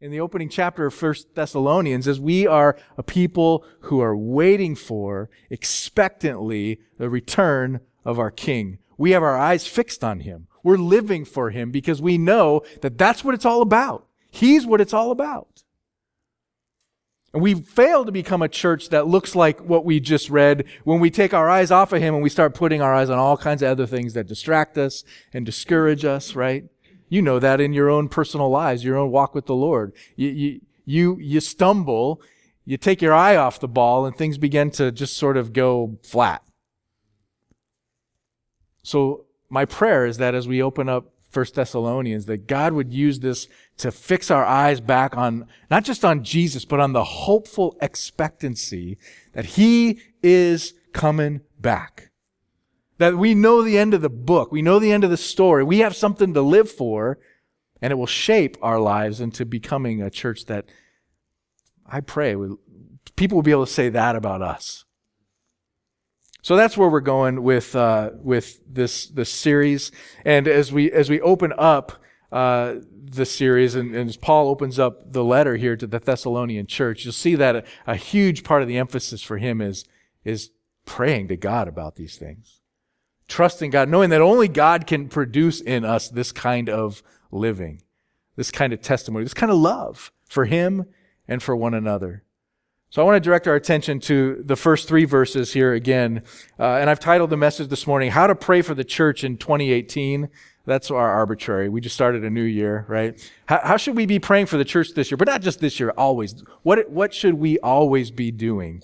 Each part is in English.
in the opening chapter of First Thessalonians is we are a people who are waiting for expectantly the return of our King. We have our eyes fixed on him. We're living for him because we know that that's what it's all about. He's what it's all about. And we fail to become a church that looks like what we just read when we take our eyes off of him and we start putting our eyes on all kinds of other things that distract us and discourage us, right? You know that in your own personal lives, your own walk with the Lord. You, you, you, you stumble, you take your eye off the ball, and things begin to just sort of go flat. So, my prayer is that as we open up First Thessalonians, that God would use this to fix our eyes back on, not just on Jesus, but on the hopeful expectancy that He is coming back. That we know the end of the book. We know the end of the story. We have something to live for, and it will shape our lives into becoming a church that I pray people will be able to say that about us. So that's where we're going with uh, with this this series. And as we as we open up uh, the series, and, and, as Paul opens up the letter here to the Thessalonian church, you'll see that a, a huge part of the emphasis for him is is praying to God about these things trusting God, knowing that only God can produce in us this kind of living, this kind of testimony, this kind of love for Him and for one another. So I want to direct our attention to the first three verses here again. Uh, and I've titled the message this morning, How to Pray for the Church in 2018. That's our arbitrary. We just started a new year, right? How, how, should we be praying for the church this year? But not just this year, always. What, what should we always be doing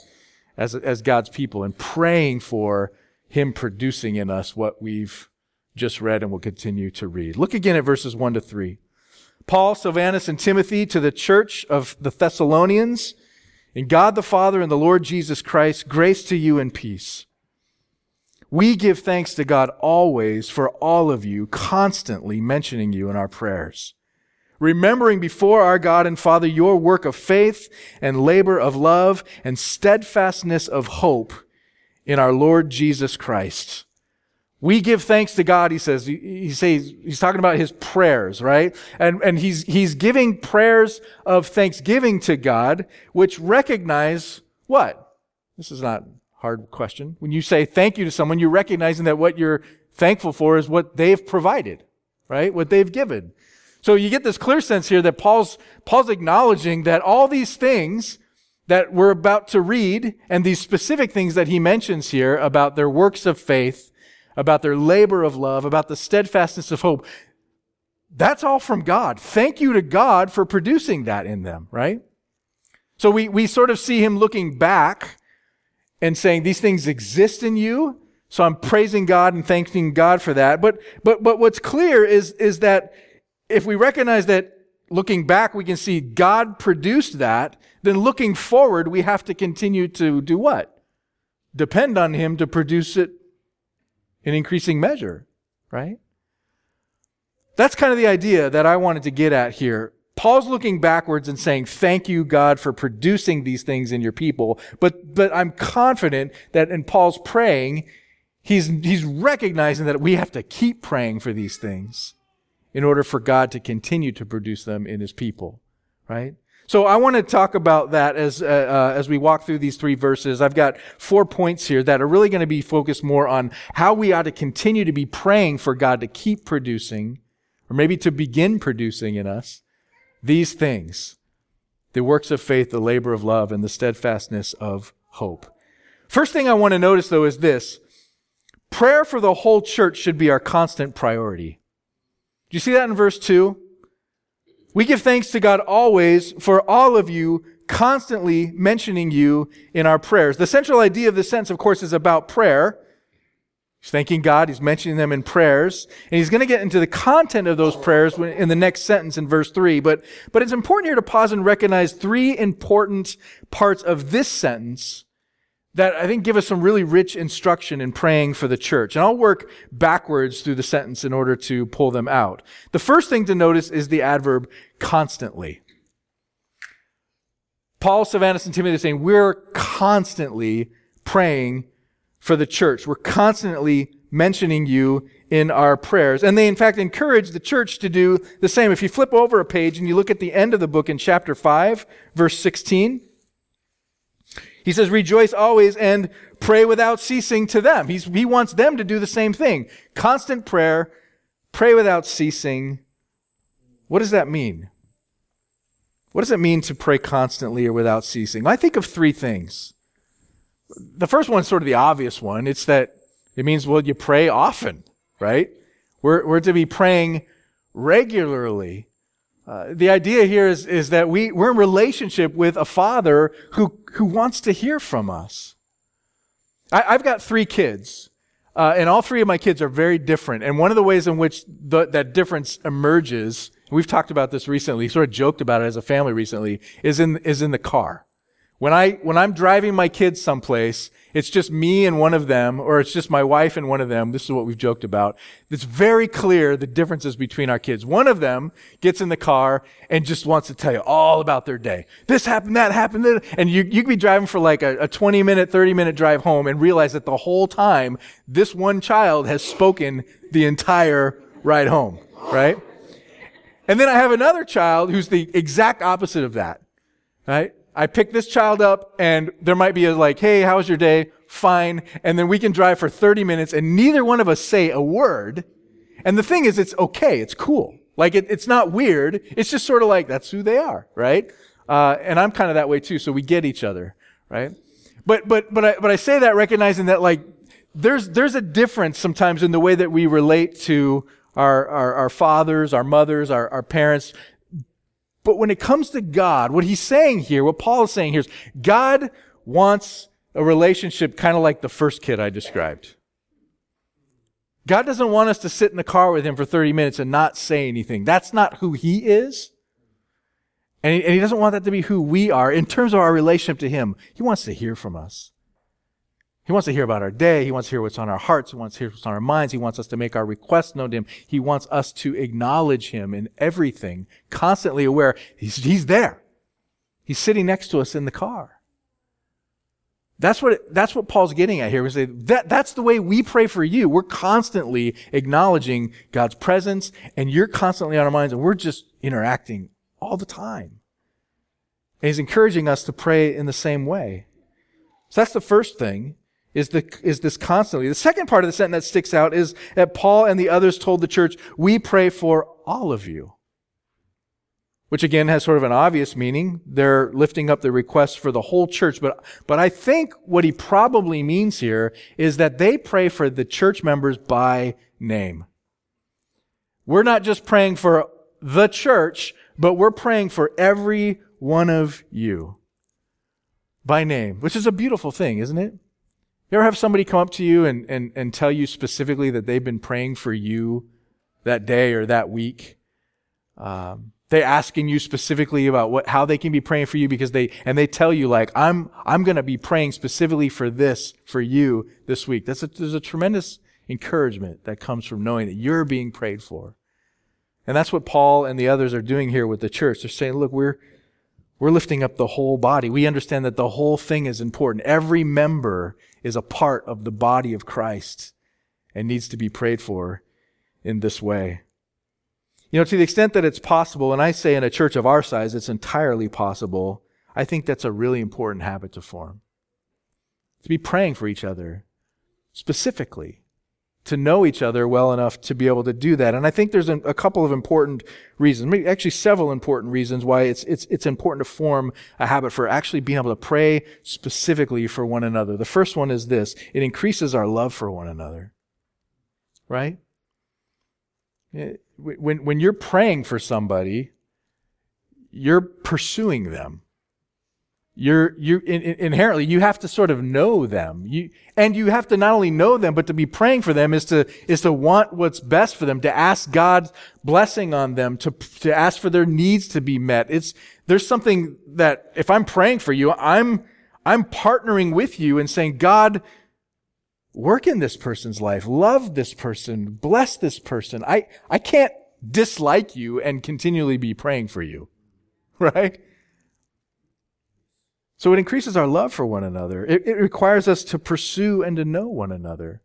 as, as God's people and praying for him producing in us what we've just read and will continue to read. Look again at verses 1 to 3. Paul, Silvanus, and Timothy to the church of the Thessalonians, in God the Father and the Lord Jesus Christ, grace to you and peace. We give thanks to God always for all of you, constantly mentioning you in our prayers, remembering before our God and Father your work of faith and labor of love and steadfastness of hope in our Lord Jesus Christ. We give thanks to God, he says. He, says, he's talking about his prayers, right? And, and he's, he's giving prayers of thanksgiving to God, which recognize what? This is not a hard question. When you say thank you to someone, you're recognizing that what you're thankful for is what they've provided, right? What they've given. So you get this clear sense here that Paul's, Paul's acknowledging that all these things that we're about to read and these specific things that he mentions here about their works of faith, about their labor of love, about the steadfastness of hope, that's all from God. Thank you to God for producing that in them, right? So we, we sort of see him looking back and saying, these things exist in you. So I'm praising God and thanking God for that. But, but, but what's clear is, is that if we recognize that looking back, we can see God produced that, then looking forward, we have to continue to do what? Depend on Him to produce it in increasing measure, right? That's kind of the idea that I wanted to get at here. Paul's looking backwards and saying, thank you, God, for producing these things in your people. But, but I'm confident that in Paul's praying, he's, he's recognizing that we have to keep praying for these things in order for God to continue to produce them in his people, right? So I want to talk about that as uh, uh, as we walk through these three verses. I've got four points here that are really going to be focused more on how we ought to continue to be praying for God to keep producing, or maybe to begin producing in us these things: the works of faith, the labor of love, and the steadfastness of hope. First thing I want to notice though is this: prayer for the whole church should be our constant priority. Do you see that in verse 2? We give thanks to God always for all of you, constantly mentioning you in our prayers. The central idea of this sentence, of course, is about prayer. He's thanking God. He's mentioning them in prayers. And he's going to get into the content of those prayers in the next sentence in verse 3. But, but it's important here to pause and recognize three important parts of this sentence that I think give us some really rich instruction in praying for the church. And I'll work backwards through the sentence in order to pull them out. The first thing to notice is the adverb constantly. Paul, Silvanus, and Timothy are saying we're constantly praying for the church. We're constantly mentioning you in our prayers. And they, in fact, encourage the church to do the same. If you flip over a page and you look at the end of the book in chapter 5, verse 16, he says, Rejoice always and pray without ceasing to them. He's, he wants them to do the same thing. Constant prayer, pray without ceasing. What does that mean? What does it mean to pray constantly or without ceasing? I think of three things. The first one's sort of the obvious one. It's that it means, well, you pray often, right? We're, we're to be praying regularly. Uh, the idea here is, is that we, we're in relationship with a father who, who wants to hear from us. I, have got three kids, uh, and all three of my kids are very different. And one of the ways in which the, that difference emerges, we've talked about this recently, sort of joked about it as a family recently, is in, is in the car. When I, when I'm driving my kids someplace it's just me and one of them, or it's just my wife and one of them. This is what we've joked about. It's very clear the differences between our kids. One of them gets in the car and just wants to tell you all about their day. This happened, that happened, and you, you could be driving for like a, a 20 minute, 30 minute drive home and realize that the whole time this one child has spoken the entire ride home, right? And then I have another child who's the exact opposite of that, right? I pick this child up and there might be a like, hey, how was your day? Fine. And then we can drive for 30 minutes and neither one of us say a word. And the thing is, it's okay. It's cool. Like it, it's not weird. It's just sort of like, that's who they are, right? Uh, and I'm kind of that way too. So we get each other, right? But, but, but I, but I say that recognizing that like, there's, there's a difference sometimes in the way that we relate to our, our, our fathers, our mothers, our, our parents. But when it comes to God, what he's saying here, what Paul is saying here is God wants a relationship kind of like the first kid I described. God doesn't want us to sit in the car with him for 30 minutes and not say anything. That's not who he is. And he, and he doesn't want that to be who we are in terms of our relationship to him. He wants to hear from us. He wants to hear about our day. He wants to hear what's on our hearts. He wants to hear what's on our minds. He wants us to make our requests known to him. He wants us to acknowledge him in everything, constantly aware he's, he's there. He's sitting next to us in the car. That's what, that's what Paul's getting at here. We say that, that's the way we pray for you. We're constantly acknowledging God's presence and you're constantly on our minds and we're just interacting all the time. And he's encouraging us to pray in the same way. So that's the first thing is, the, is this constantly. The second part of the sentence that sticks out is that Paul and the others told the church, we pray for all of you. Which again has sort of an obvious meaning. They're lifting up the request for the whole church. But, but I think what he probably means here is that they pray for the church members by name. We're not just praying for the church, but we're praying for every one of you by name, which is a beautiful thing, isn't it? You ever have somebody come up to you and, and, and tell you specifically that they've been praying for you that day or that week? Um, they asking you specifically about what how they can be praying for you because they and they tell you like I'm I'm going to be praying specifically for this for you this week. That's a, there's a tremendous encouragement that comes from knowing that you're being prayed for. And that's what Paul and the others are doing here with the church. They're saying, look, we're we're lifting up the whole body. We understand that the whole thing is important. Every member is a part of the body of Christ and needs to be prayed for in this way. You know, to the extent that it's possible, and I say in a church of our size, it's entirely possible, I think that's a really important habit to form. To be praying for each other specifically to know each other well enough to be able to do that. And I think there's a, couple of important reasons, maybe actually several important reasons why it's, it's, it's important to form a habit for actually being able to pray specifically for one another. The first one is this. It increases our love for one another. Right? When, when you're praying for somebody, you're pursuing them you're you in, in, inherently you have to sort of know them. You and you have to not only know them but to be praying for them is to is to want what's best for them to ask god's blessing on them to to ask for their needs to be met. It's there's something that if i'm praying for you i'm i'm partnering with you and saying god work in this person's life. Love this person. Bless this person. I i can't dislike you and continually be praying for you. Right so it increases our love for one another. It, it requires us to pursue and to know one another.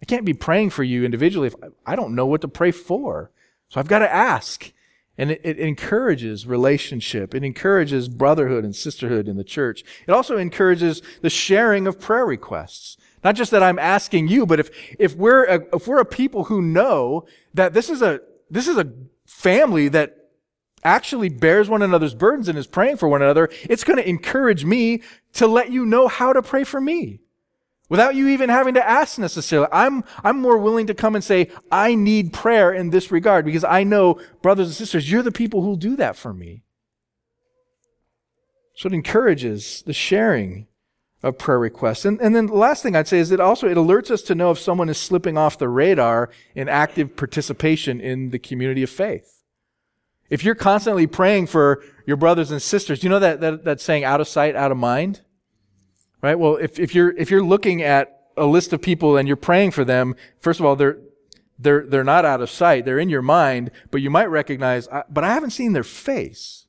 I can't be praying for you individually if I don't know what to pray for. So I've got to ask. And it, it, encourages relationship. It encourages brotherhood and sisterhood in the church. It also encourages the sharing of prayer requests. Not just that I'm asking you, but if, if we're a, if we're a people who know that this is a, this is a family that actually bears one another's burdens and is praying for one another, it's going to encourage me to let you know how to pray for me. Without you even having to ask necessarily. I'm, I'm more willing to come and say, I need prayer in this regard because I know, brothers and sisters, you're the people who'll do that for me. So it encourages the sharing of prayer requests. And, and then the last thing I'd say is that also it alerts us to know if someone is slipping off the radar in active participation in the community of faith. If you're constantly praying for your brothers and sisters, you know that, that, that saying, out of sight, out of mind? Right? Well, if, if you're, if you're looking at a list of people and you're praying for them, first of all, they're, they're, they're not out of sight. They're in your mind, but you might recognize, but I haven't seen their face.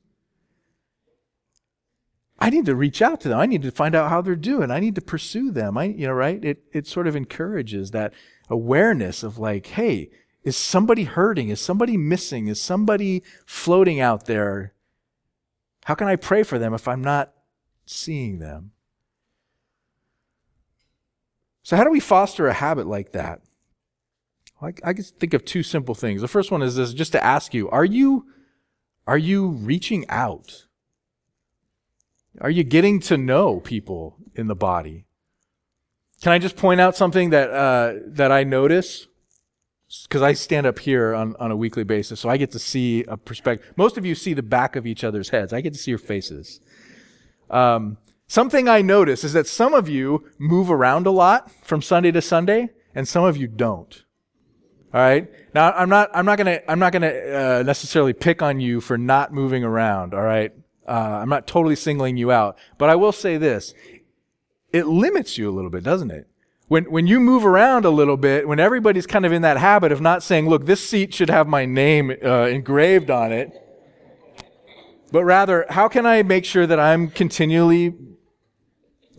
I need to reach out to them. I need to find out how they're doing. I need to pursue them. I, you know, right? It, it sort of encourages that awareness of like, hey, is somebody hurting? Is somebody missing? Is somebody floating out there? How can I pray for them if I'm not seeing them? So, how do we foster a habit like that? Well, I, can think of two simple things. The first one is this just to ask you, are you, are you reaching out? Are you getting to know people in the body? Can I just point out something that, uh, that I notice? Because I stand up here on, on a weekly basis, so I get to see a perspective. Most of you see the back of each other's heads. I get to see your faces. Um, something I notice is that some of you move around a lot from Sunday to Sunday, and some of you don't. All right. Now, I'm not. I'm not gonna. I'm not gonna uh, necessarily pick on you for not moving around. All right. Uh, I'm not totally singling you out, but I will say this. It limits you a little bit, doesn't it? When, when you move around a little bit, when everybody's kind of in that habit of not saying, look, this seat should have my name uh, engraved on it, but rather, how can I make sure that I'm continually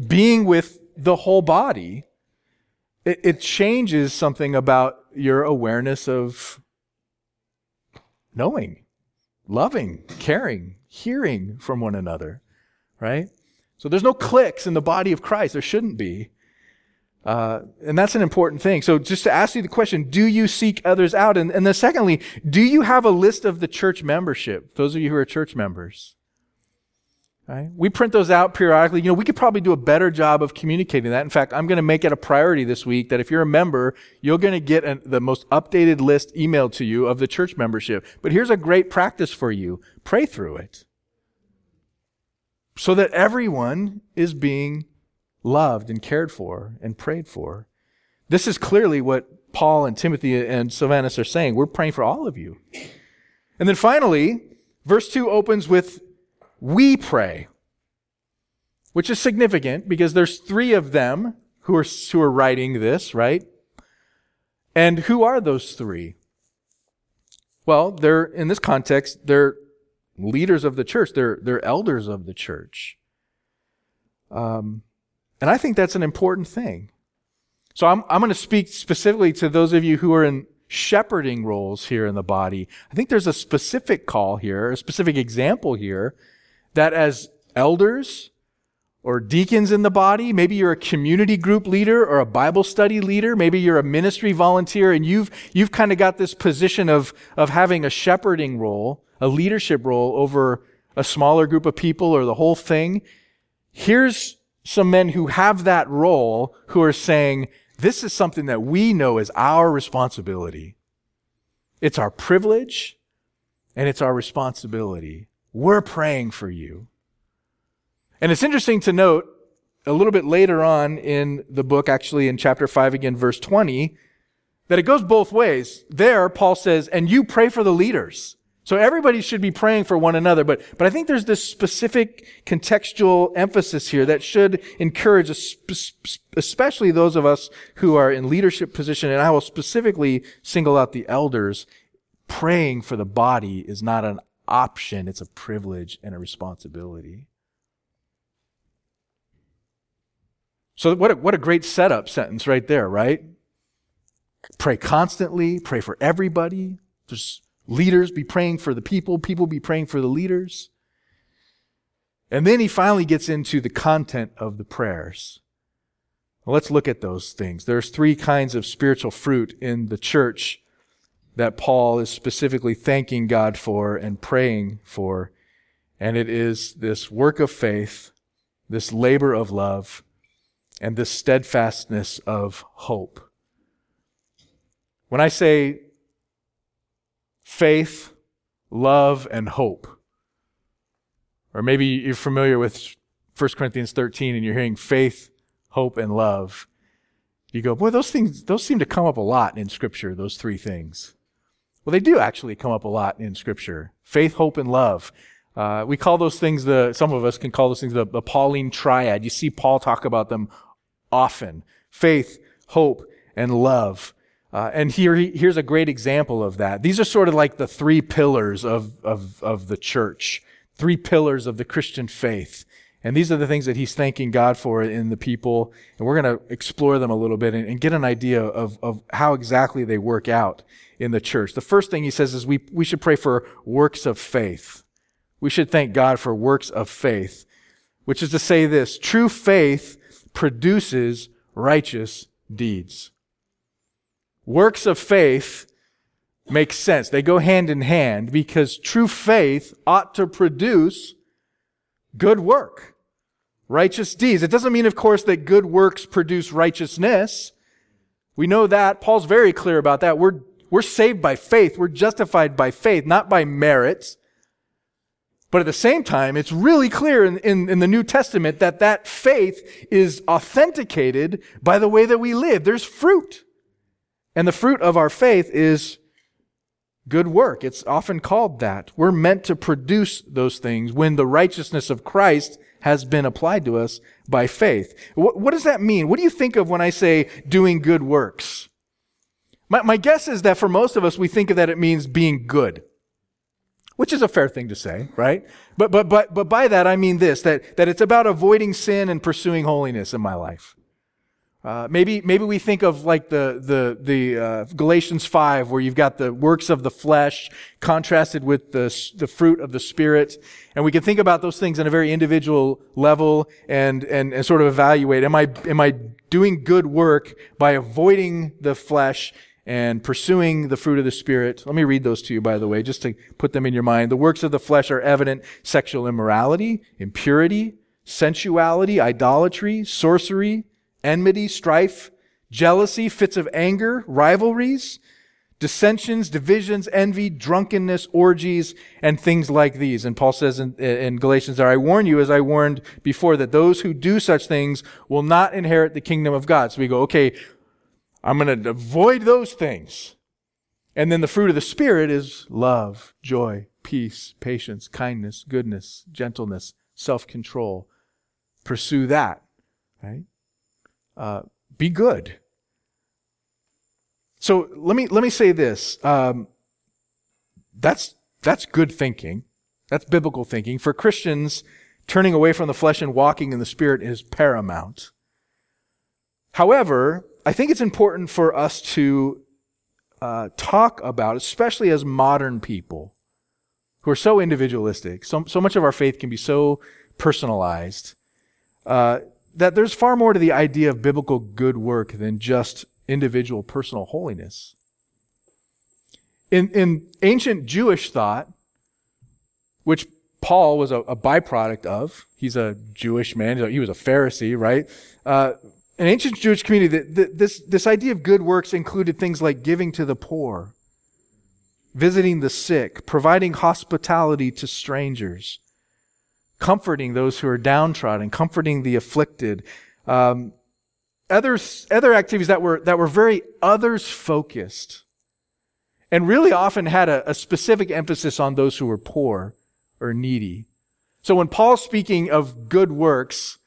being with the whole body? It, it changes something about your awareness of knowing, loving, caring, hearing from one another, right? So there's no cliques in the body of Christ. There shouldn't be. Uh, and that's an important thing. So just to ask you the question, do you seek others out? And, and then secondly, do you have a list of the church membership? Those of you who are church members. Right? We print those out periodically. You know, we could probably do a better job of communicating that. In fact, I'm going to make it a priority this week that if you're a member, you're going to get an, the most updated list emailed to you of the church membership. But here's a great practice for you. Pray through it. So that everyone is being loved and cared for and prayed for. This is clearly what Paul and Timothy and Silvanus are saying. We're praying for all of you. And then finally, verse 2 opens with we pray, which is significant because there's three of them who are, who are writing this, right? And who are those three? Well, they're, in this context, they're leaders of the church. They're, they're elders of the church. Um, and I think that's an important thing. So I'm, I'm going to speak specifically to those of you who are in shepherding roles here in the body. I think there's a specific call here, a specific example here that as elders or deacons in the body, maybe you're a community group leader or a Bible study leader, maybe you're a ministry volunteer and you've, you've kind of got this position of, of having a shepherding role, a leadership role over a smaller group of people or the whole thing. Here's some men who have that role who are saying, this is something that we know is our responsibility. It's our privilege and it's our responsibility. We're praying for you. And it's interesting to note a little bit later on in the book, actually in chapter 5 again, verse 20, that it goes both ways. There, Paul says, and you pray for the leaders. So everybody should be praying for one another, but, but I think there's this specific contextual emphasis here that should encourage, especially those of us who are in leadership position, and I will specifically single out the elders. Praying for the body is not an option, it's a privilege and a responsibility. So, what a, what a great setup sentence right there, right? pray constantly, pray for everybody. There's leaders be praying for the people, people be praying for the leaders. And then he finally gets into the content of the prayers. Well, let's look at those things. There's three kinds of spiritual fruit in the church that Paul is specifically thanking God for and praying for. And it is this work of faith, this labor of love, and this steadfastness of hope. When I say faith, love, and hope, or maybe you're familiar with 1 Corinthians 13 and you're hearing faith, hope, and love, you go, boy, those things, those seem to come up a lot in Scripture, those three things. Well, they do actually come up a lot in Scripture faith, hope, and love. Uh, we call those things the, some of us can call those things the, the Pauline triad. You see Paul talk about them often faith, hope, and love. Uh, and here, here's a great example of that. These are sort of like the three pillars of, of, of the church, three pillars of the Christian faith. And these are the things that he's thanking God for in the people. And we're going to explore them a little bit and, and, get an idea of, of how exactly they work out in the church. The first thing he says is we, we should pray for works of faith. We should thank God for works of faith, which is to say this true faith produces righteous deeds. Works of faith make sense. They go hand in hand because true faith ought to produce good work, righteous deeds. It doesn't mean, of course, that good works produce righteousness. We know that. Paul's very clear about that. We're, we're saved by faith. We're justified by faith, not by merits. But at the same time, it's really clear in, in, in, the New Testament that that faith is authenticated by the way that we live. There's fruit. And the fruit of our faith is good work. It's often called that. We're meant to produce those things when the righteousness of Christ has been applied to us by faith. What, what does that mean? What do you think of when I say doing good works? My, my guess is that for most of us, we think of that it means being good which is a fair thing to say, right? But, but, but, but by that, I mean this, that, that it's about avoiding sin and pursuing holiness in my life. Uh, maybe, maybe we think of like the, the, the uh, Galatians 5, where you've got the works of the flesh contrasted with the, the fruit of the Spirit. And we can think about those things on a very individual level and, and, and sort of evaluate, am I, am I doing good work by avoiding the flesh and pursuing the fruit of the Spirit. Let me read those to you, by the way, just to put them in your mind. The works of the flesh are evident sexual immorality, impurity, sensuality, idolatry, sorcery, enmity, strife, jealousy, fits of anger, rivalries, dissensions, divisions, envy, drunkenness, orgies, and things like these. And Paul says in, in Galatians there, I warn you, as I warned before, that those who do such things will not inherit the kingdom of God. So we go, okay, I'm going to avoid those things. And then the fruit of the Spirit is love, joy, peace, patience, kindness, goodness, gentleness, self control. Pursue that, right? Uh, be good. So let me let me say this. Um, that's that's good thinking. That's biblical thinking. For Christians, turning away from the flesh and walking in the Spirit is paramount. However, I think it's important for us to uh, talk about, especially as modern people who are so individualistic, so, so much of our faith can be so personalized, uh, that there's far more to the idea of biblical good work than just individual personal holiness. In, in ancient Jewish thought, which Paul was a, a byproduct of, he's a Jewish man, he was a Pharisee, right? Uh, in ancient Jewish community, the, the, this, this idea of good works included things like giving to the poor, visiting the sick, providing hospitality to strangers, comforting those who are downtrodden, comforting the afflicted. Um, other, other activities that were, that were very others focused and really often had a, a specific emphasis on those who were poor or needy. So when Paul's speaking of good works,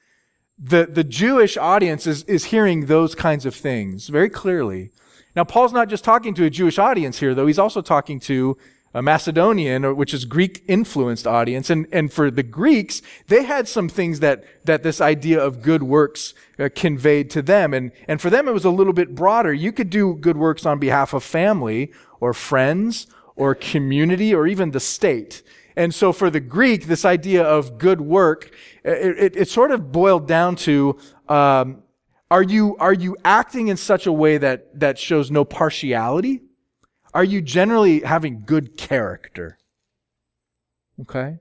the, the Jewish audience is, is hearing those kinds of things very clearly. Now, Paul's not just talking to a Jewish audience here, though. He's also talking to a Macedonian, which is Greek influenced audience. And, and for the Greeks, they had some things that, that this idea of good works uh, conveyed to them. And, and for them, it was a little bit broader. You could do good works on behalf of family or friends or community or even the state. And so for the Greek, this idea of good work, it, it, it sort of boiled down to, um, are you, are you acting in such a way that, that shows no partiality? Are you generally having good character? Okay?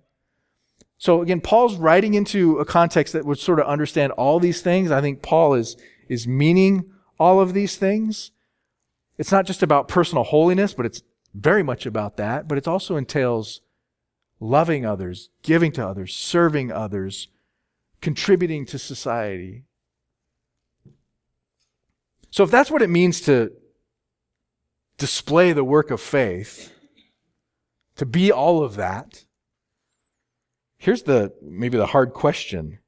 So again, Paul's writing into a context that would sort of understand all these things. I think Paul is, is meaning all of these things. It's not just about personal holiness, but it's very much about that. But it also entails loving others, giving to others, serving others, contributing to society. So if that's what it means to display the work of faith, to be all of that, here's the maybe the hard question.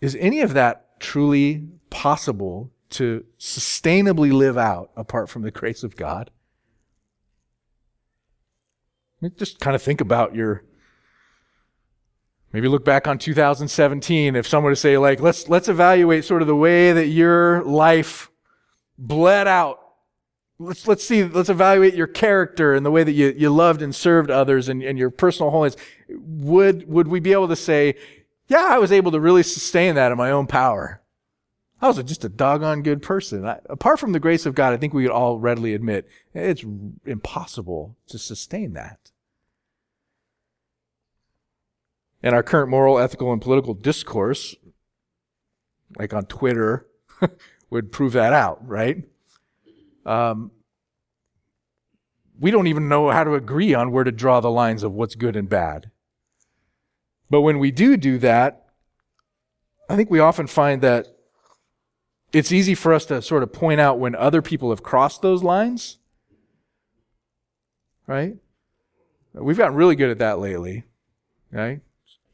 Is any of that truly possible to sustainably live out apart from the grace of God? just kind of think about your maybe look back on 2017 if someone to say like let's let's evaluate sort of the way that your life bled out let's let's see let's evaluate your character and the way that you, you loved and served others and, and your personal holiness. Would would we be able to say yeah i was able to really sustain that in my own power. I was just a doggone good person. I, apart from the grace of god i think we could all readily admit it's impossible to sustain that. And our current moral ethical and political discourse like on twitter would prove that out right um, we don't even know how to agree on where to draw the lines of what's good and bad. But when we do do that, I think we often find that it's easy for us to sort of point out when other people have crossed those lines. Right? We've gotten really good at that lately. Right?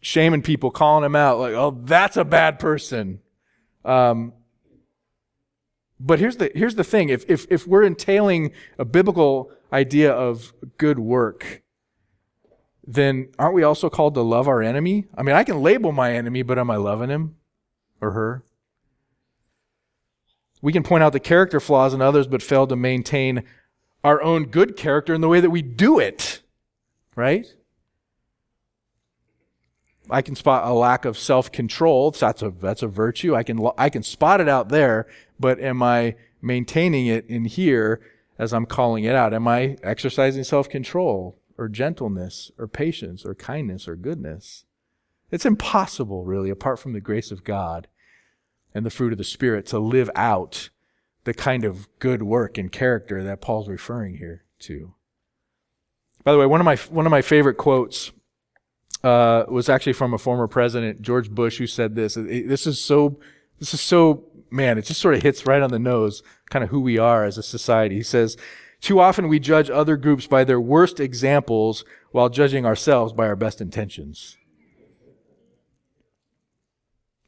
Shaming people, calling them out, like, oh, that's a bad person. Um, but here's the, here's the thing. If, if, if we're entailing a biblical idea of good work, then aren't we also called to love our enemy? I mean, I can label my enemy, but am I loving him or her? We can point out the character flaws in others, but fail to maintain our own good character in the way that we do it, right? I can spot a lack of self-control. That's a that's a virtue. I can I can spot it out there, but am I maintaining it in here as I'm calling it out? Am I exercising self-control or gentleness or patience or kindness or goodness? It's impossible, really, apart from the grace of God and the fruit of the Spirit, to live out the kind of good work and character that Paul's referring here to. By the way, one of my one of my favorite quotes uh, was actually from a former president, George Bush, who said this. This is so, this is so, man, it just sort of hits right on the nose, kind of who we are as a society. He says, too often we judge other groups by their worst examples while judging ourselves by our best intentions.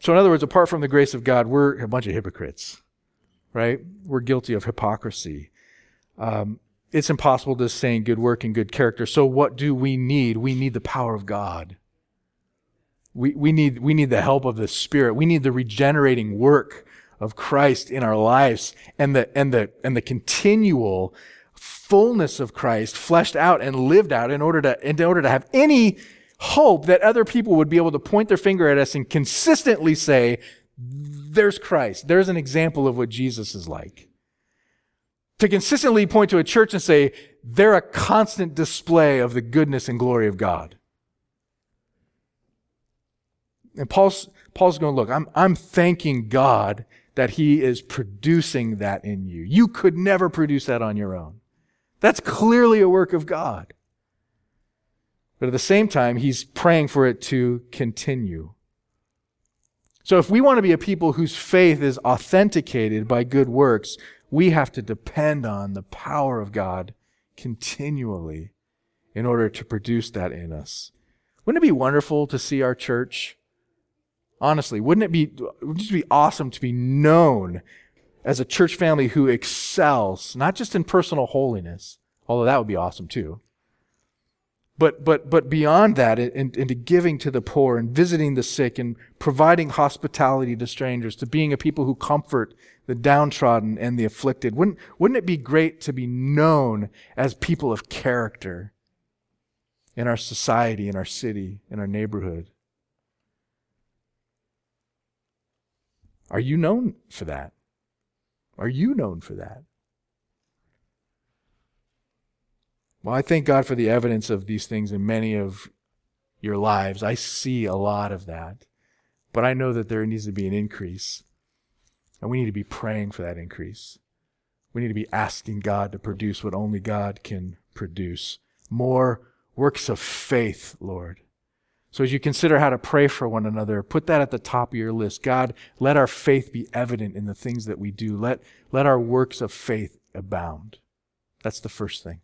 So, in other words, apart from the grace of God, we're a bunch of hypocrites, right? We're guilty of hypocrisy. Um, it's impossible to sustain good work and good character. So what do we need? We need the power of God. We, we, need, we need the help of the Spirit. We need the regenerating work of Christ in our lives and the, and the, and the continual fullness of Christ fleshed out and lived out in order to, in order to have any hope that other people would be able to point their finger at us and consistently say, there's Christ. There's an example of what Jesus is like to consistently point to a church and say, they're a constant display of the goodness and glory of God. And Paul's, Paul's going, look, I'm, I'm thanking God that he is producing that in you. You could never produce that on your own. That's clearly a work of God. But at the same time, he's praying for it to continue. So if we want to be a people whose faith is authenticated by good works, we have to depend on the power of God continually in order to produce that in us. Wouldn't it be wonderful to see our church? Honestly, wouldn't it be, would just be awesome to be known as a church family who excels, not just in personal holiness, although that would be awesome too, But, but, but beyond that, into giving to the poor and visiting the sick and providing hospitality to strangers, to being a people who comfort the downtrodden and the afflicted. Wouldn't, wouldn't it be great to be known as people of character in our society, in our city, in our neighborhood? Are you known for that? Are you known for that? Well, I thank God for the evidence of these things in many of your lives. I see a lot of that. But I know that there needs to be an increase. And we need to be praying for that increase. We need to be asking God to produce what only God can produce. More works of faith, Lord. So as you consider how to pray for one another, put that at the top of your list. God, let our faith be evident in the things that we do. Let, let our works of faith abound. That's the first thing.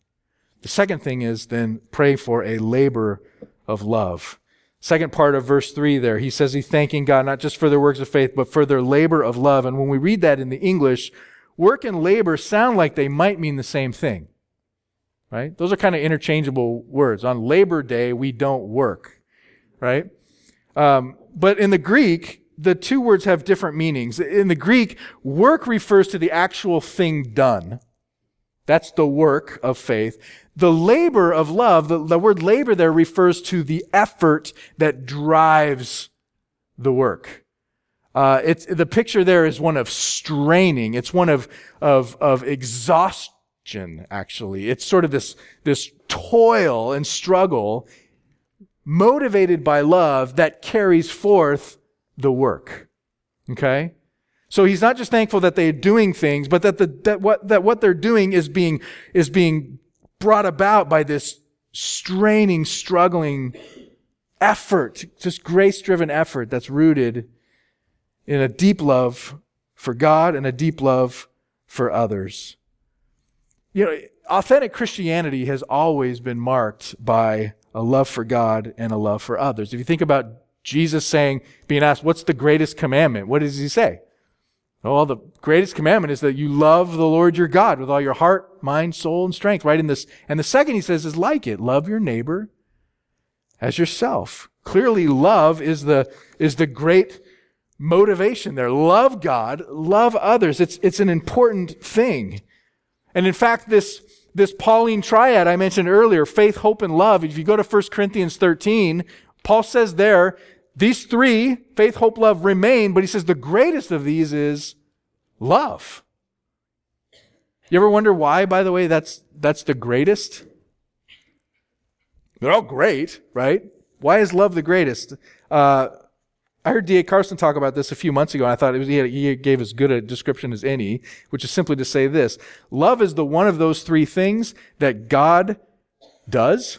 The second thing is then pray for a labor of love. Second part of verse 3 there, he says he's thanking God not just for their works of faith, but for their labor of love. And when we read that in the English, work and labor sound like they might mean the same thing. Right? Those are kind of interchangeable words. On Labor Day, we don't work. Right? Um, but in the Greek, the two words have different meanings. In the Greek, work refers to the actual thing done. That's the work of faith. The labor of love, the, the word labor there refers to the effort that drives the work. Uh, it's, the picture there is one of straining. It's one of, of, of exhaustion, actually. It's sort of this, this toil and struggle motivated by love that carries forth the work. Okay? So he's not just thankful that they're doing things, but that, the, that, what, that what they're doing is being, is being brought about by this straining, struggling effort, just grace driven effort that's rooted in a deep love for God and a deep love for others. You know, authentic Christianity has always been marked by a love for God and a love for others. If you think about Jesus saying, being asked, what's the greatest commandment? What does he say? Well, the greatest commandment is that you love the Lord your God with all your heart, mind, soul, and strength, right? In this, and the second he says is like it. Love your neighbor as yourself. Clearly, love is the, is the great motivation there. Love God, love others. It's, it's an important thing. And in fact, this, this Pauline triad I mentioned earlier, faith, hope, and love, if you go to 1 Corinthians 13, Paul says there these three, faith, hope, love, remain, but he says the greatest of these is love. You ever wonder why, by the way, that's, that's the greatest? They're all great, right? Why is love the greatest? Uh, I heard D.A. Carson talk about this a few months ago, and I thought was, he, had, he, gave as good a description as any, which is simply to say this Love is the one of those three things that God does.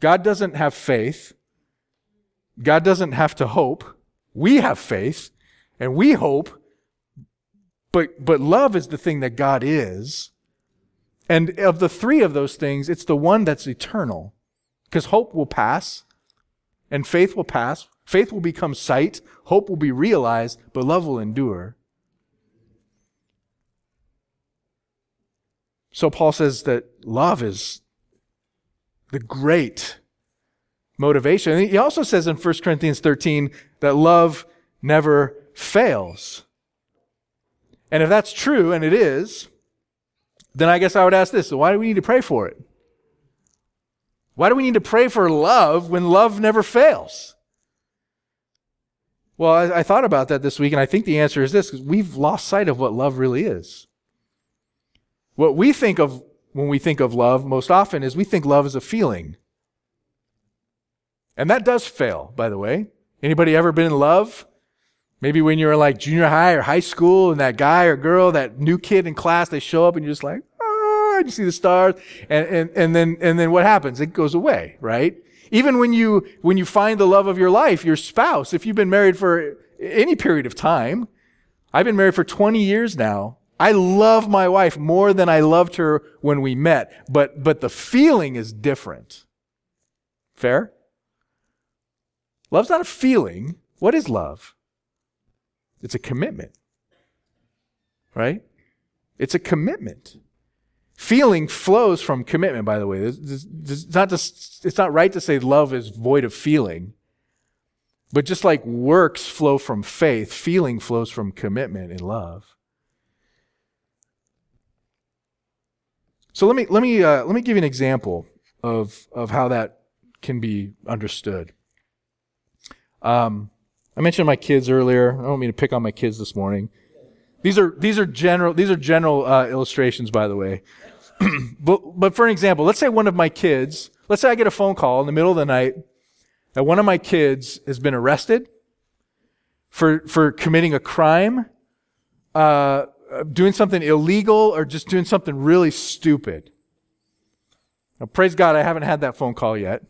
God doesn't have faith, God doesn't have to hope. We have faith and we hope. But, but love is the thing that God is. And of the three of those things, it's the one that's eternal. Because hope will pass and faith will pass. Faith will become sight. Hope will be realized, but love will endure. So Paul says that love is the great motivation. And he also says in 1 Corinthians 13 that love never fails. And if that's true, and it is, then I guess I would ask this why do we need to pray for it? Why do we need to pray for love when love never fails? Well, I, I thought about that this week, and I think the answer is this we've lost sight of what love really is. What we think of when we think of love most often is we think love is a feeling. And that does fail, by the way. Anybody ever been in love? Maybe when you were like junior high or high school and that guy or girl, that new kid in class, they show up and you're just like, ah, you see the stars. And, and, and then, and then what happens? It goes away, right? Even when you, when you find the love of your life, your spouse, if you've been married for any period of time, I've been married for 20 years now. I love my wife more than I loved her when we met, but, but the feeling is different. Fair? Love's not a feeling. What is love? It's a commitment. Right? It's a commitment. Feeling flows from commitment, by the way. It's not, just, it's not right to say love is void of feeling. But just like works flow from faith, feeling flows from commitment in love. So let me, let me, uh, let me give you an example of, of how that can be understood. Um, I mentioned my kids earlier. I don't mean to pick on my kids this morning. These are these are general these are general uh, illustrations, by the way. but but for an example, let's say one of my kids. Let's say I get a phone call in the middle of the night that one of my kids has been arrested for for committing a crime, uh, doing something illegal, or just doing something really stupid. Now, praise God, I haven't had that phone call yet.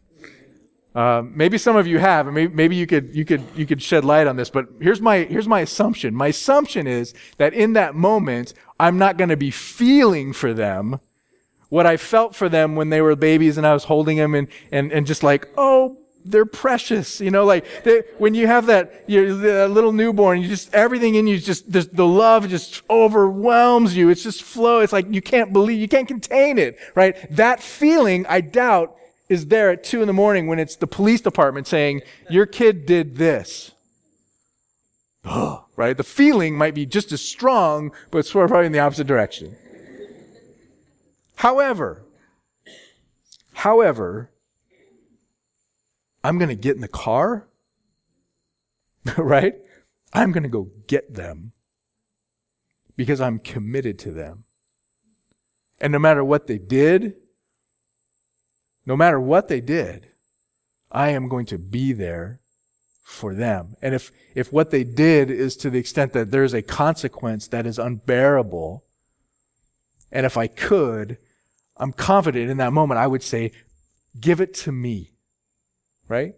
Uh, maybe some of you have, and maybe, maybe you could you could you could shed light on this. But here's my here's my assumption. My assumption is that in that moment, I'm not going to be feeling for them what I felt for them when they were babies and I was holding them and and and just like, oh, they're precious. You know, like they, when you have that you the little newborn, you just everything in you just the love just overwhelms you. It's just flow. It's like you can't believe you can't contain it. Right? That feeling, I doubt is there at two in the morning when it's the police department saying, Your kid did this. right? The feeling might be just as strong, but it's sort probably in the opposite direction. However, however, I'm going to get in the car, right? I'm going to go get them because I'm committed to them. And no matter what they did, no matter what they did, I am going to be there for them. And if, if what they did is to the extent that there's a consequence that is unbearable, and if I could, I'm confident in that moment I would say, give it to me. Right?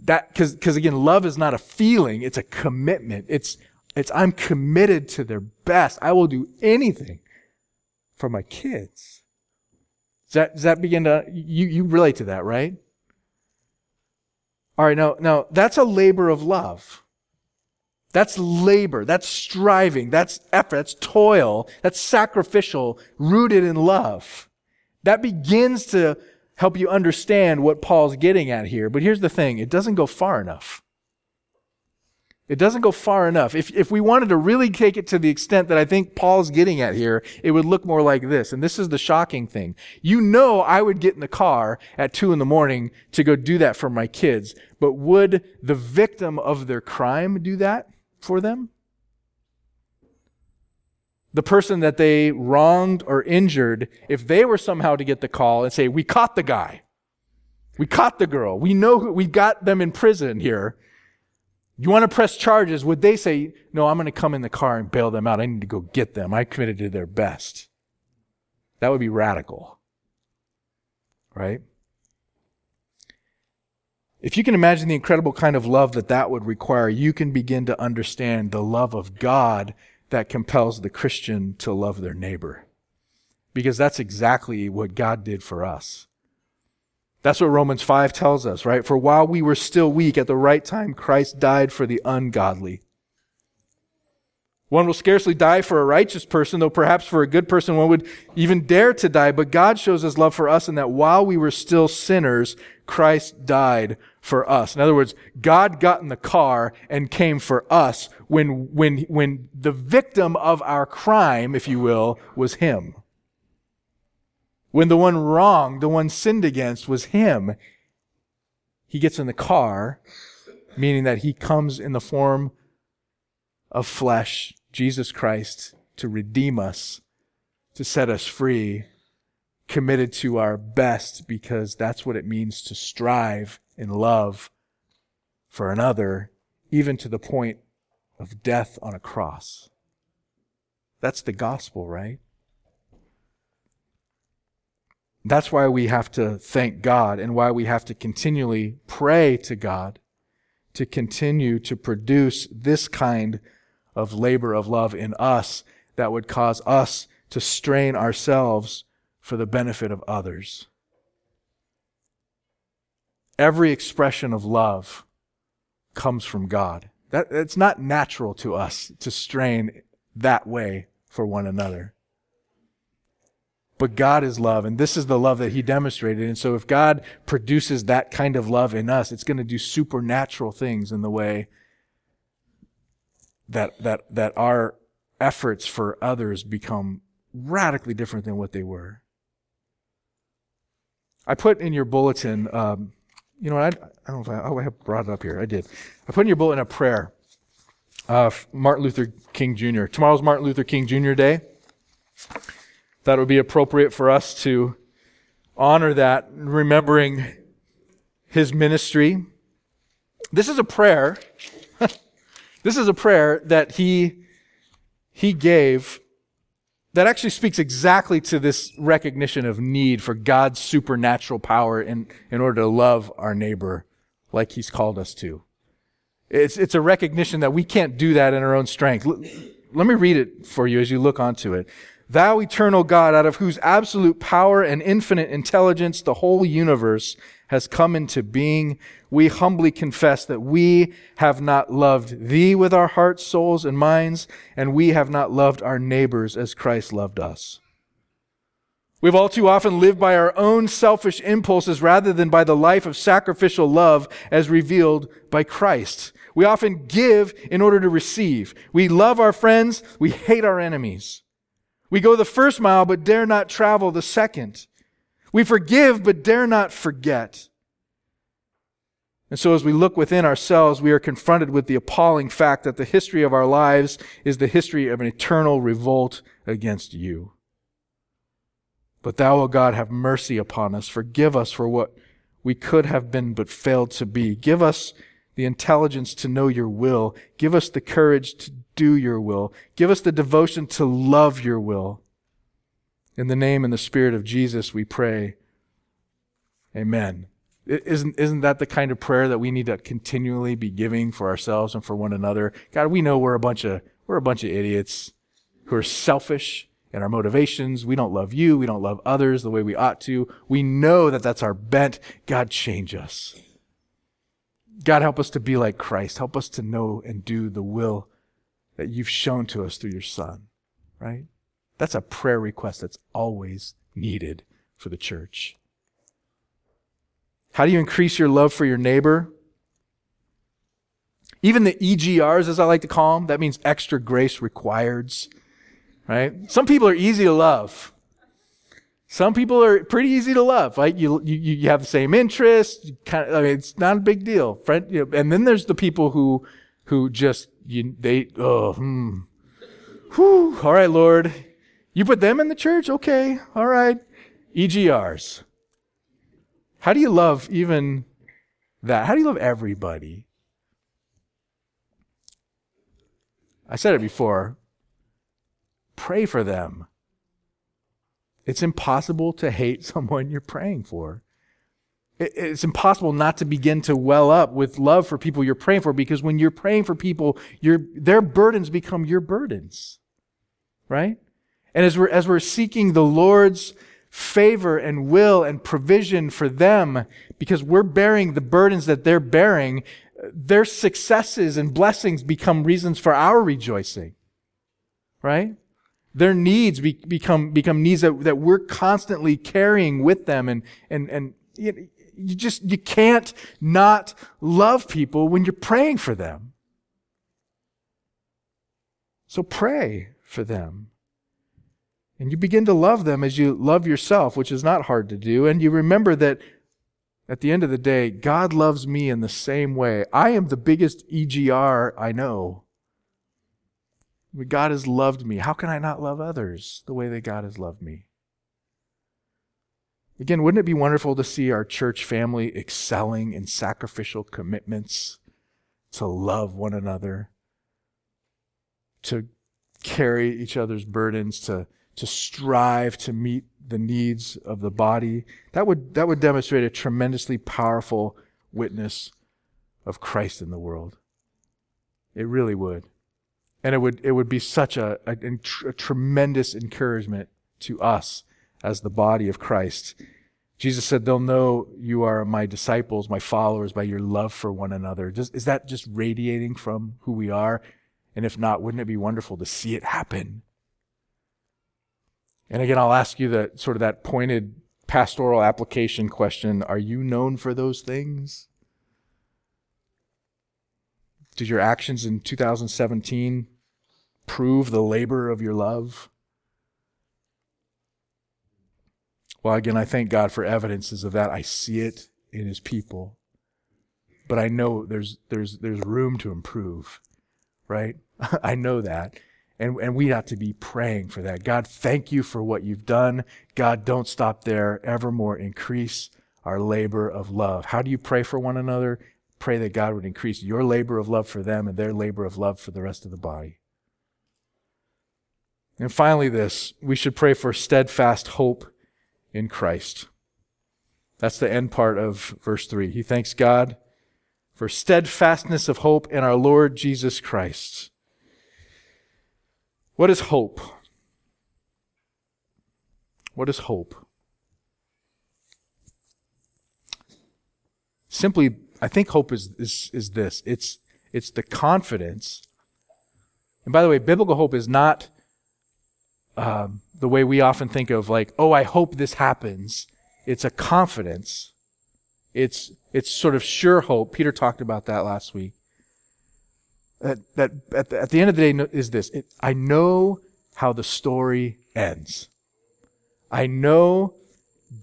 That, cause, cause again, love is not a feeling, it's a commitment. It's, it's, I'm committed to their best. I will do anything for my kids. Does that, does that begin to, you, you relate to that, right? All right, now, now that's a labor of love. That's labor. That's striving. That's effort. That's toil. That's sacrificial, rooted in love. That begins to help you understand what Paul's getting at here. But here's the thing it doesn't go far enough. It doesn't go far enough. If, if we wanted to really take it to the extent that I think Paul's getting at here, it would look more like this. And this is the shocking thing. You know, I would get in the car at two in the morning to go do that for my kids. But would the victim of their crime do that for them? The person that they wronged or injured, if they were somehow to get the call and say, we caught the guy. We caught the girl. We know who, we got them in prison here you want to press charges, would they say, No, I'm going to come in the car and bail them out? I need to go get them. I committed to their best. That would be radical. Right? If you can imagine the incredible kind of love that that would require, you can begin to understand the love of God that compels the Christian to love their neighbor. Because that's exactly what God did for us. That's what Romans 5 tells us, right? For while we were still weak, at the right time, Christ died for the ungodly. One will scarcely die for a righteous person, though perhaps for a good person one would even dare to die. But God shows his love for us in that while we were still sinners, Christ died for us. In other words, God got in the car and came for us when, when, when the victim of our crime, if you will, was him. When the one wronged, the one sinned against was him, he gets in the car, meaning that he comes in the form of flesh, Jesus Christ, to redeem us, to set us free, committed to our best because that's what it means to strive in love for another, even to the point of death on a cross. That's the gospel, right? That's why we have to thank God and why we have to continually pray to God to continue to produce this kind of labor of love in us that would cause us to strain ourselves for the benefit of others. Every expression of love comes from God. That, it's not natural to us to strain that way for one another. But God is love, and this is the love that He demonstrated. And so, if God produces that kind of love in us, it's going to do supernatural things in the way that, that, that our efforts for others become radically different than what they were. I put in your bulletin, um, you know, I, I don't know if I, oh, I brought it up here. I did. I put in your bulletin a prayer. Uh, Martin Luther King Jr. Tomorrow's Martin Luther King Jr. Day. That would be appropriate for us to honor that, remembering his ministry. This is a prayer. this is a prayer that he, he gave that actually speaks exactly to this recognition of need for God's supernatural power in, in order to love our neighbor like he's called us to. It's, it's a recognition that we can't do that in our own strength. Let me read it for you as you look onto it. Thou eternal God, out of whose absolute power and infinite intelligence the whole universe has come into being, we humbly confess that we have not loved thee with our hearts, souls, and minds, and we have not loved our neighbors as Christ loved us. We've all too often lived by our own selfish impulses rather than by the life of sacrificial love as revealed by Christ. We often give in order to receive. We love our friends, we hate our enemies. We go the first mile, but dare not travel the second. We forgive, but dare not forget. And so, as we look within ourselves, we are confronted with the appalling fact that the history of our lives is the history of an eternal revolt against you. But thou, O God, have mercy upon us. Forgive us for what we could have been but failed to be. Give us the intelligence to know your will. Give us the courage to do your will. Give us the devotion to love your will. In the name and the spirit of Jesus, we pray. Amen. Isn't, isn't that the kind of prayer that we need to continually be giving for ourselves and for one another? God, we know we're a bunch of, we're a bunch of idiots who are selfish in our motivations. We don't love you. We don't love others the way we ought to. We know that that's our bent. God, change us. God, help us to be like Christ. Help us to know and do the will that you've shown to us through your Son, right? That's a prayer request that's always needed for the church. How do you increase your love for your neighbor? Even the EGRs, as I like to call them, that means extra grace requireds, right? Some people are easy to love. Some people are pretty easy to love. Right? You, you, you have the same interests. kind of, I mean, it's not a big deal. Friend, you know, and then there's the people who, who just, you, they, oh, hmm. Whew, all right, Lord. You put them in the church? Okay. All right. EGRs. How do you love even that? How do you love everybody? I said it before. Pray for them. It's impossible to hate someone you're praying for. It's impossible not to begin to well up with love for people you're praying for because when you're praying for people, your their burdens become your burdens. Right? And as we're, as we're seeking the Lord's favor and will and provision for them, because we're bearing the burdens that they're bearing, their successes and blessings become reasons for our rejoicing. Right? Their needs be, become, become needs that, that we're constantly carrying with them. And, and, and you, just, you can't not love people when you're praying for them. So pray for them. And you begin to love them as you love yourself, which is not hard to do. And you remember that at the end of the day, God loves me in the same way. I am the biggest EGR I know. God has loved me. How can I not love others the way that God has loved me? Again, wouldn't it be wonderful to see our church family excelling in sacrificial commitments to love one another, to carry each other's burdens, to, to strive to meet the needs of the body? That would, that would demonstrate a tremendously powerful witness of Christ in the world. It really would. And it would, it would be such a, a, a tremendous encouragement to us as the body of Christ. Jesus said, They'll know you are my disciples, my followers, by your love for one another. Is that just radiating from who we are? And if not, wouldn't it be wonderful to see it happen? And again, I'll ask you that sort of that pointed pastoral application question. Are you known for those things? Did your actions in 2017 prove the labor of your love? Well, again, I thank God for evidences of that. I see it in his people. But I know there's there's there's room to improve, right? I know that. And, and we have to be praying for that. God, thank you for what you've done. God, don't stop there. Evermore increase our labor of love. How do you pray for one another? Pray that God would increase your labor of love for them and their labor of love for the rest of the body. And finally, this we should pray for steadfast hope in Christ. That's the end part of verse 3. He thanks God for steadfastness of hope in our Lord Jesus Christ. What is hope? What is hope? Simply, I think hope is, is, is this it's, it's the confidence. And by the way, biblical hope is not um, the way we often think of, like, oh, I hope this happens. It's a confidence. It's, it's sort of sure hope. Peter talked about that last week. That, that at, the, at the end of the day is this it, I know how the story ends. I know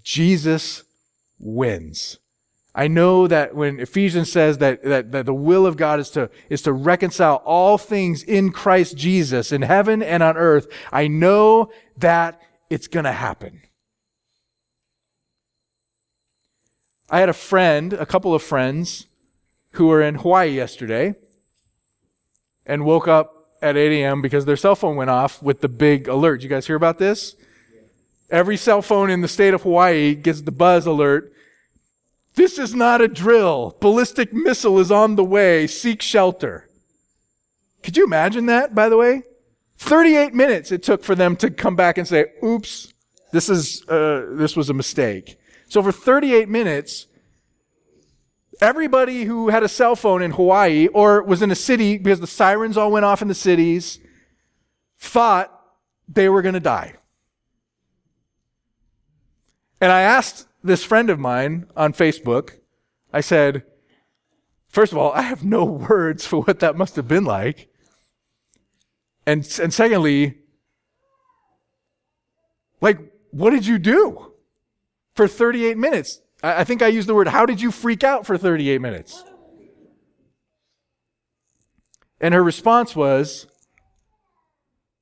Jesus wins. I know that when Ephesians says that, that, that, the will of God is to, is to reconcile all things in Christ Jesus in heaven and on earth, I know that it's going to happen. I had a friend, a couple of friends, who were in Hawaii yesterday and woke up at 8 a.m. because their cell phone went off with the big alert. you guys hear about this? Every cell phone in the state of Hawaii gets the buzz alert this is not a drill. Ballistic missile is on the way. Seek shelter. Could you imagine that, by the way? 38 minutes it took for them to come back and say, oops, this is, uh, this was a mistake. So for 38 minutes, everybody who had a cell phone in Hawaii or was in a city because the sirens all went off in the cities thought they were going to die. And I asked this friend of mine on Facebook, I said, first of all, I have no words for what that must have been like. And, and secondly, like, what did you do for 38 minutes? I, I think I used the word, how did you freak out for 38 minutes? And her response was,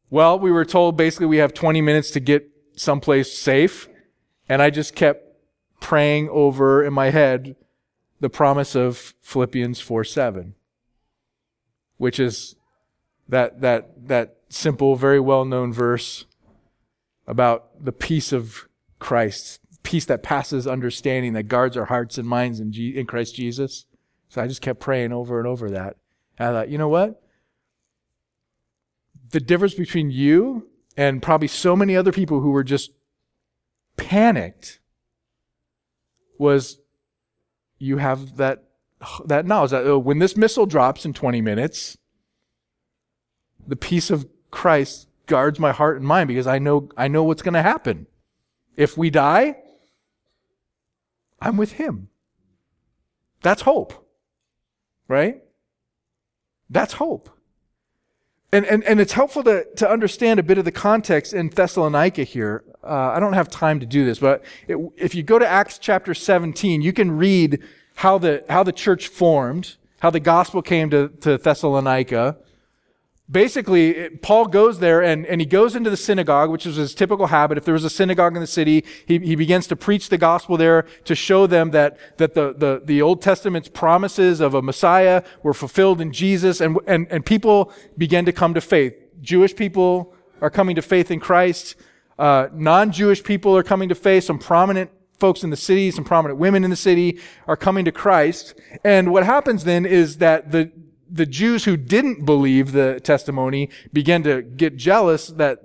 well, we were told basically we have 20 minutes to get someplace safe. And I just kept praying over in my head the promise of Philippians 4 7, which is that, that, that simple, very well known verse about the peace of Christ, peace that passes understanding, that guards our hearts and minds in, in Christ Jesus. So I just kept praying over and over that. And I thought, you know what? The difference between you and probably so many other people who were just panicked was you have that that knowledge that oh, when this missile drops in 20 minutes, the peace of Christ guards my heart and mind because I know I know what's going to happen. If we die, I'm with him. That's hope. Right? That's hope. And, and, and it's helpful to, to understand a bit of the context in Thessalonica here. Uh, I don't have time to do this, but it, if you go to Acts chapter 17, you can read how the, how the church formed, how the gospel came to, to Thessalonica basically, it, Paul goes there and, and he goes into the synagogue, which is his typical habit. If there was a synagogue in the city, he, he begins to preach the gospel there to show them that, that the, the, the Old Testament's promises of a Messiah were fulfilled in Jesus, and, and, and people began to come to faith. Jewish people are coming to faith in Christ. Uh, non-Jewish people are coming to faith. Some prominent folks in the city, some prominent women in the city are coming to Christ. And what happens then is that the, the Jews who didn't believe the testimony began to get jealous that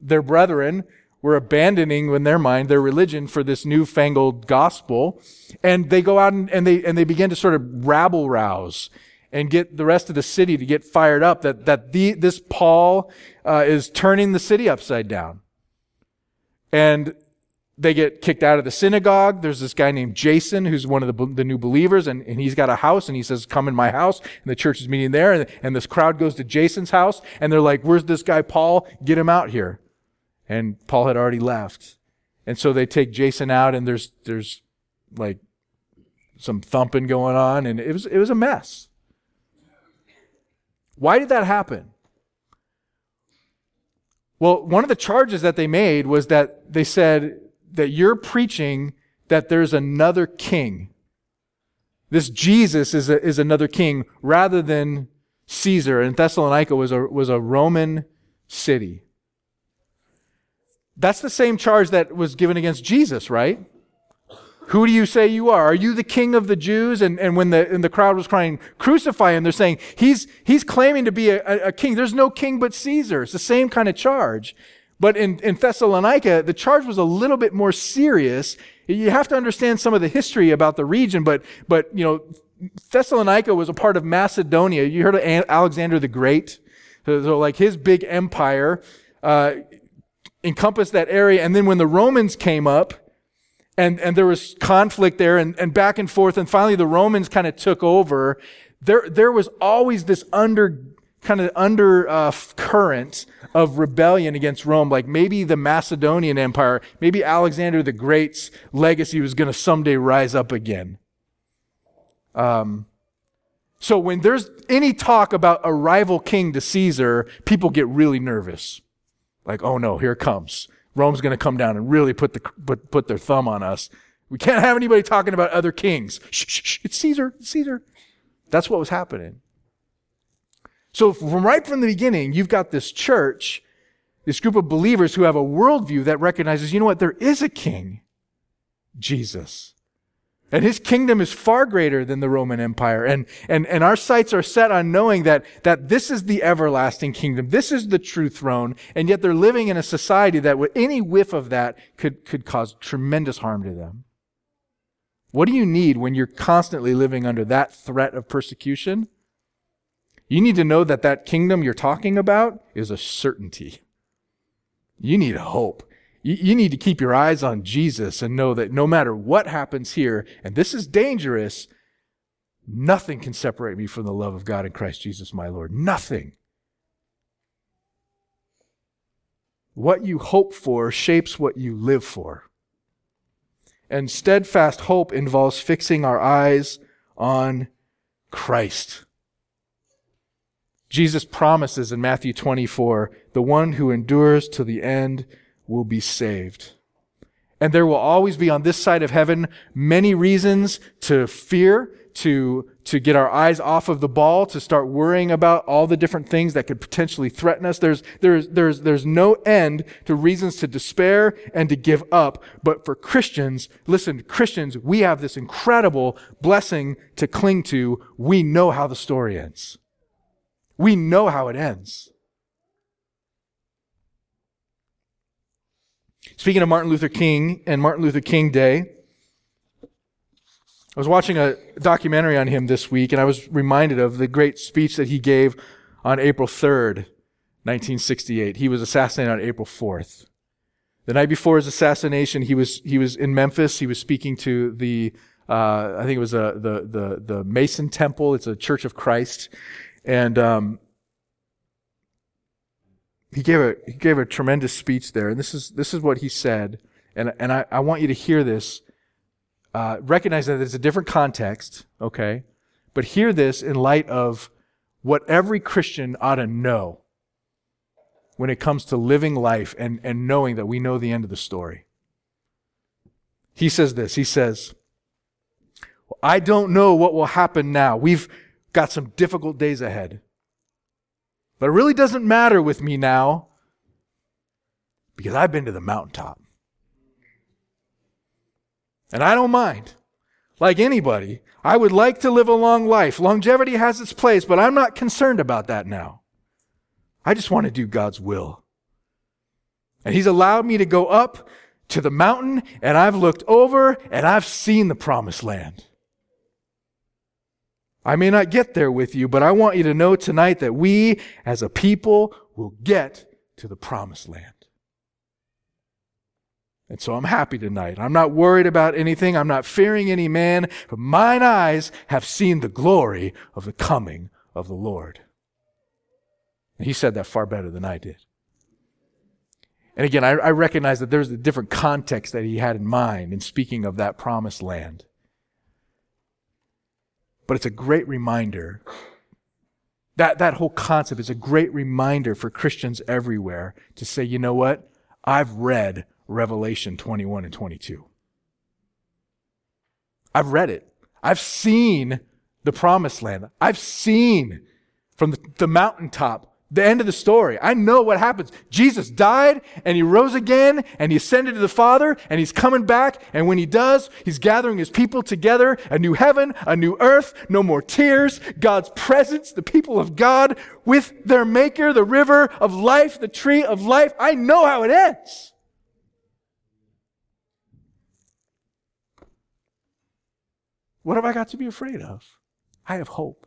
their brethren were abandoning in their mind their religion for this newfangled gospel. And they go out and, and they, and they begin to sort of rabble rouse and get the rest of the city to get fired up that, that the, this Paul uh, is turning the city upside down. And they get kicked out of the synagogue. There's this guy named Jason who's one of the, the new believers, and, and he's got a house, and he says, Come in my house. And the church is meeting there, and, and this crowd goes to Jason's house, and they're like, Where's this guy, Paul? Get him out here. And Paul had already left. And so they take Jason out, and there's, there's like some thumping going on, and it was, it was a mess. Why did that happen? Well, one of the charges that they made was that they said that you're preaching that there's another king. This Jesus is, a, is another king rather than Caesar. And Thessalonica was a, was a Roman city. That's the same charge that was given against Jesus, right? Who do you say you are? Are you the king of the Jews? And, and when the, and the crowd was crying, crucify him, they're saying, he's, he's claiming to be a, a king. There's no king but Caesar. It's the same kind of charge. But in, in Thessalonica, the charge was a little bit more serious. You have to understand some of the history about the region, but, but, you know, Thessalonica was a part of Macedonia. You heard of Alexander the Great? So, like his big empire, uh, encompassed that area. And then when the Romans came up, and, and there was conflict there and, and back and forth. And finally the Romans kind of took over. There, there was always this under, kind of under uh, current of rebellion against Rome. Like maybe the Macedonian Empire, maybe Alexander the Great's legacy was going to someday rise up again. Um, so when there's any talk about a rival king to Caesar, people get really nervous. Like, oh no, here comes. Rome's going to come down and really put, the, put, put their thumb on us. We can't have anybody talking about other kings. Shh, shh, shh. It's Caesar. It's Caesar. That's what was happening. So from right from the beginning, you've got this church, this group of believers who have a worldview that recognizes, you know what, there is a king, Jesus. And his kingdom is far greater than the Roman Empire. And, and, and our sights are set on knowing that, that this is the everlasting kingdom. This is the true throne. And yet they're living in a society that with any whiff of that could, could cause tremendous harm to them. What do you need when you're constantly living under that threat of persecution? You need to know that that kingdom you're talking about is a certainty. You need hope. You, need to keep your eyes on Jesus and know that no matter what happens here, and this is dangerous, nothing can separate me from the love of God in Christ Jesus my Lord. Nothing. What you hope for shapes what you live for. And steadfast hope involves fixing our eyes on Christ. Jesus promises in Matthew 24, the one who endures to the end will be saved. And there will always be on this side of heaven many reasons to fear, to, to get our eyes off of the ball, to start worrying about all the different things that could potentially threaten us. There's, there's, there's, there's no end to reasons to despair and to give up. But for Christians, listen, Christians, we have this incredible blessing to cling to. We know how the story ends. We know how it ends. Speaking of Martin Luther King and Martin Luther King Day, I was watching a documentary on him this week and I was reminded of the great speech that he gave on April 3rd, 1968. He was assassinated on April 4th. The night before his assassination, he was, he was in Memphis. He was speaking to the, uh, I think it was a, the, the, the Mason Temple. It's a Church of Christ. And, um, he gave a he gave a tremendous speech there, and this is this is what he said, and and I, I want you to hear this. Uh, recognize that it's a different context, okay, but hear this in light of what every Christian ought to know when it comes to living life and, and knowing that we know the end of the story. He says this. He says, I don't know what will happen now. We've got some difficult days ahead. But it really doesn't matter with me now because I've been to the mountaintop. And I don't mind. Like anybody, I would like to live a long life. Longevity has its place, but I'm not concerned about that now. I just want to do God's will. And He's allowed me to go up to the mountain, and I've looked over and I've seen the promised land. I may not get there with you, but I want you to know tonight that we as a people will get to the promised land. And so I'm happy tonight. I'm not worried about anything. I'm not fearing any man, but mine eyes have seen the glory of the coming of the Lord. And he said that far better than I did. And again, I, I recognize that there's a different context that he had in mind in speaking of that promised land. But it's a great reminder. That, that whole concept is a great reminder for Christians everywhere to say, you know what? I've read Revelation 21 and 22. I've read it. I've seen the promised land. I've seen from the, the mountaintop the end of the story. I know what happens. Jesus died and he rose again and he ascended to the Father and he's coming back. And when he does, he's gathering his people together, a new heaven, a new earth, no more tears, God's presence, the people of God with their maker, the river of life, the tree of life. I know how it ends. What have I got to be afraid of? I have hope.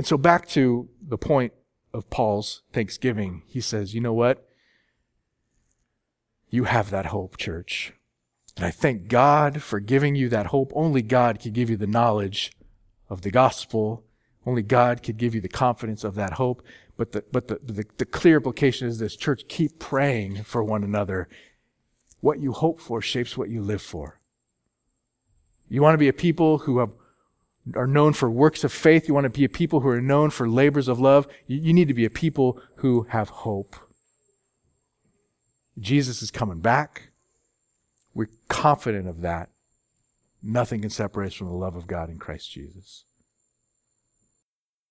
And so, back to the point of Paul's thanksgiving, he says, You know what? You have that hope, church. And I thank God for giving you that hope. Only God can give you the knowledge of the gospel. Only God could give you the confidence of that hope. But the, but the, the, the clear implication is this church, keep praying for one another. What you hope for shapes what you live for. You want to be a people who have are known for works of faith, you want to be a people who are known for labors of love, you, need to be a people who have hope. Jesus is coming back. We're confident of that. Nothing can separate us from the love of God in Christ Jesus.